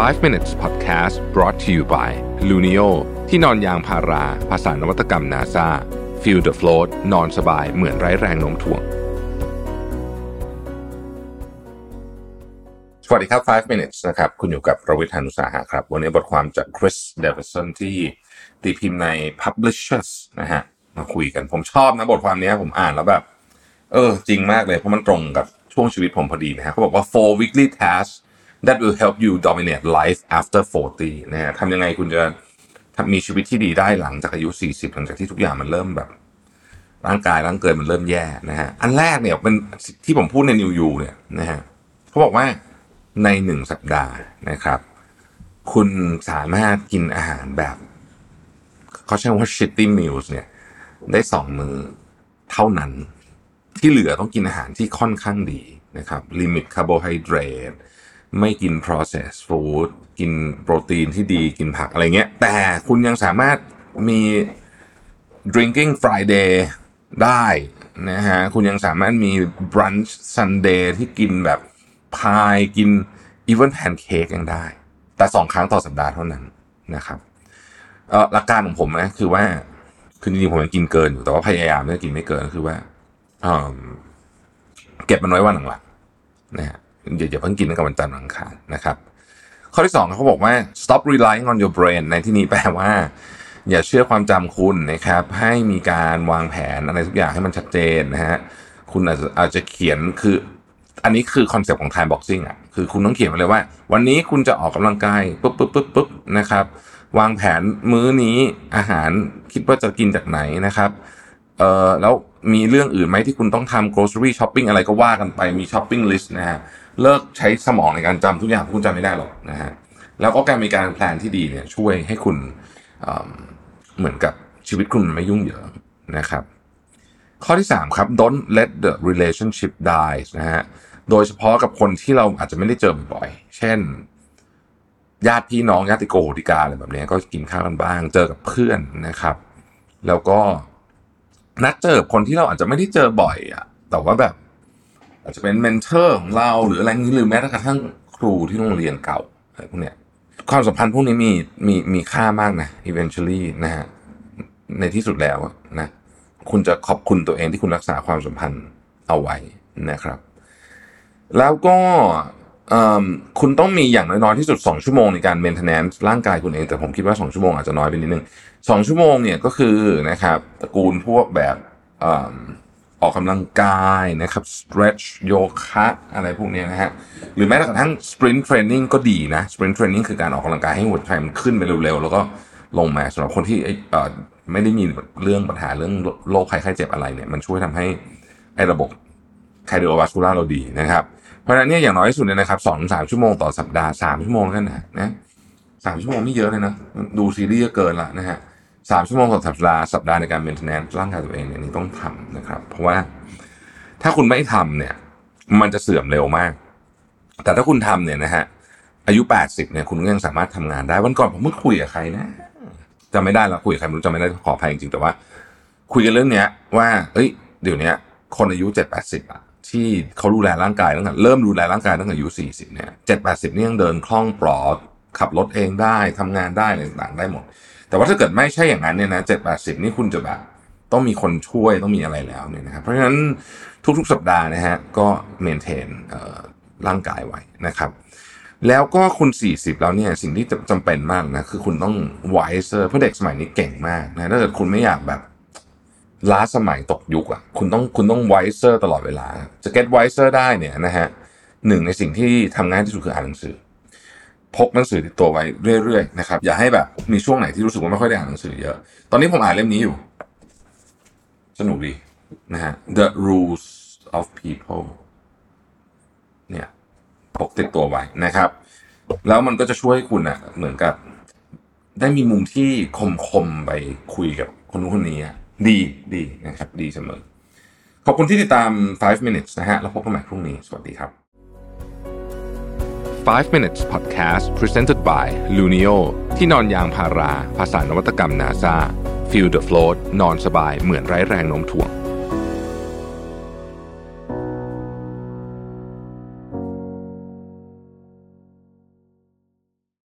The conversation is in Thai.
5 minutes podcast brought to you by Luno ที่นอนยางพารา ภาษานวัตกรรม NASA feel the float นอนสบายเหมือนไร้แรงโน้มถ่วง สวัสดีครับ 5 minutes นะครับ คุณอยู่กับประวิทยานุสาหะครับ วันนี้บทความจาก Chris Davidson ที่ตีพิมพ์ใน Publishers นะฮะ มาคุยกัน ผมชอบนะบทความนี้ผมอ่านแล้วแบบ เออ จริงมากเลย เพราะมันตรงกับช่วงชีวิตผมพอดีนะฮะเขาบอกว่า four weekly tasks that will help you dominate life after 40นะฮะทำยังไงคุณจะมีชีวิตที่ดีได้หลังจากอายุ 40 หลังจากที่ทุกอย่างมันเริ่มแบบ ร่างกายร่างเกินมันเริ่มแย่นะฮะอันแรกเนี่ยเป็นที่ผมพูดในนิวยูเนี่ยนะฮะเขาบอกว่าในหนึ่งสัปดาห์นะครับ คุณสามารถกินอาหารแบบ เขาใช้คำว่า shitty meals เนี่ย ได้สองมือเท่านั้น ที่เหลือต้องกินอาหารที่ค่อนข้างดีนะครับ limit คาร์โบไฮเดรต ไม่กิน processed food กินโปรตีนที่ดีกินผักอะไรเงี้ย แต่คุณยังสามารถมี drinking Friday ได้นะฮะ คุณยังสามารถมี brunch Sunday ที่กินแบบพายกิน even pancake ยังได้ แต่สองครั้งต่อสัปดาห์เท่านั้นนะครับเออหลักการของผมนะคือว่าคือจริงๆผมยังกินเกินอยู่แต่ว่าพยายามไม่กินไม่เกินก็คือว่าเอิ่มเก็บมันไว้วันหลังๆนะฮะ อย่าอย่าเพิ่งกินตั้งแต่วันจันทร์วันอังคารนะครับ ข้อที่สองเขาบอกว่า stop relying on your brain ในที่นี้แปลว่า อย่าเชื่อความจำคุณนะครับ ให้มีการวางแผนอะไรทุกอย่างให้มันชัดเจนนะฮะคุณอาจจะอาจจะเขียนคืออันนี้คือ concept ของ time boxing อะคือคุณต้องเขียนไว้เลยว่า วันนี้คุณจะออกกำลังกายปุ๊บปุ๊บปุ๊บปุ๊บนะครับวางแผนมื้อนี้อาหารคิดว่าจะกินจากไหนนะครับเอ่อแล้ว มีเรื่องอื่นไหมที่คุณต้องทำ grocery shopping อะไรก็ว่ากันไปมี shopping list นะฮะเลิกใช้สมองในการจำทุกอย่างคุณจำไม่ได้หรอกนะฮะแล้วก็การมีการแพลนที่ดีเนี่ยช่วยให้คุณเเหมือนกับชีวิตคุณไม่ยุ่งเหยิงนะครับข้อที่ 3 ครับ don't let the relationship die นะฮะโดยเฉพาะกับคนที่เราอาจจะไม่ได้เจอบ่อยๆ เช่น ญาติพี่น้องญาติโกโหติกาอะไรแบบนี้ก็กินข้าวกันบ้าง เจอกับเพื่อนนะครับ แล้วก็ นัดเจอคนที่เราอาจจะไม่ได้เจอบ่อยอะแต่ว่าแบบ อาจจะเป็น mentor ของเราหรืออะไรนี้หรือแม้กระทั่งครูที่โรงเรียนเก่าอะไรพวกเนี้ยความสัมพันธ์พวกนี้มีมีมีค่ามากนะ eventually นะฮะในที่สุดแล้วนะคุณจะขอบคุณตัวเองที่คุณรักษาความสัมพันธ์เอาไว้นะครับ แล้วก็ คุณต้องมีอย่างน้อยที่สุด 2 ชั่วโมงในการ maintenance ร่างกายคุณเอง แต่ผมคิดว่า 2 ชั่วโมงอาจจะน้อยไปนิดนึง 2 ชั่วโมงเนี่ยก็คือนะครับตระกูลพวกแบบออกกำลังกายนะครับ stretch โยคะอะไรพวกนี้นะฮะ หรือแม้กระทั่ง sprint training ก็ดีนะ sprint training คือการออกกำลังกายให้หัวใจมันขึ้นไปเร็วๆ แล้วก็ลงมาสำหรับคนที่ไม่ได้มีเรื่องปัญหาเรื่องโรคภัยไข้เจ็บอะไรเนี่ย มันช่วยทำให้ไอ้ระบบ cardiovascular เราดีนะครับ เพราะฉะนั้นเนี่ยอย่างน้อยที่สุดเนี่ยนะครับสองสามชั่วโมงต่อสัปดาห์สามชั่วโมงแล้วกันนะนะสามชั่วโมงไม่เยอะเลยนะดูซีรีส์ก็เกินละนะฮะสามชั่วโมงต่อสัปดาห์สัปดาห์ในการ maintenance ร่างกายตัวเองเนี่ยนี่ต้องทำนะครับ เพราะว่าถ้าคุณไม่ทำเนี่ย มันจะเสื่อมเร็วมาก แต่ถ้าคุณทำเนี่ยนะฮะอายุแปดสิบเนี่ยคุณก็ยังสามารถทำงานได้วันก่อนผมเพิ่งคุยกับใครนะจำไม่ได้แล้วคุยกับใครไม่รู้จำไม่ได้ขออภัยจริงๆแต่ว่า คุยกันเรื่องเนี้ยว่าเอ้ยเดี๋ยวนี้คนอายุเจ็ดแปดสิบอะ ที่เขาดูแลร่างกายตั้งแต่เริ่มดูแลร่างกายตั้งแต่อายุสี่สิบเนี่ยเจ็ดแปดสิบนี่ยังเดินคล่องปลอด ขับรถเองได้ทำงานได้อะไรต่างๆได้หมด แต่ว่าถ้าเกิดไม่ใช่อย่างนั้นเนี่ยนะเจ็ดแปดสิบนี่คุณจะแบบต้องมีคนช่วยต้องมีอะไรแล้วเนี่ยนะครับเพราะฉะนั้นทุกๆสัปดาห์นะฮะก็เมนเทนร่างกายไว้นะครับ แล้วก็คุณ 40 แล้วเนี่ยสิ่งที่จำเป็นมากนะคือคุณต้อง wiser เพราะเด็กสมัยนี้เก่งมากนะถ้าเกิดคุณไม่อยากแบบ ล้าสมัยตกยุคอะคุณต้องคุณต้อง wiser ตลอดเวลา จะ get wiser ได้เนี่ยนะฮะหนึ่งในสิ่งที่ทำง่ายที่สุดคืออ่านหนังสือ พกหนังสือติดตัวไว้เรื่อยๆนะครับอย่าให้แบบมีช่วงไหนที่รู้สึกว่าไม่ค่อยได้อ่านหนังสือเยอะ ตอนนี้ผมอ่านเล่มนี้อยู่ สนุกดีนะฮะ The Rules of People เนี่ยพกติดตัวไว้นะครับ แล้วมันก็จะช่วยคุณอะเหมือนกับ ได้มีมุมที่คมๆไปคุยกับคนนู้นคนนี้อะ ดีดีนะครับดีเสมอ ขอบคุณที่ติดตาม 5 minutes นะฮะแล้วพบกันใหม่พรุ่งนี้ สวัสดีครับ 5 minutes podcast presented by Luno ที่นอนยางพารา ภาษานวัตกรรม NASA feel the float นอนสบายเหมือนไร้แรงโน้มถ่วง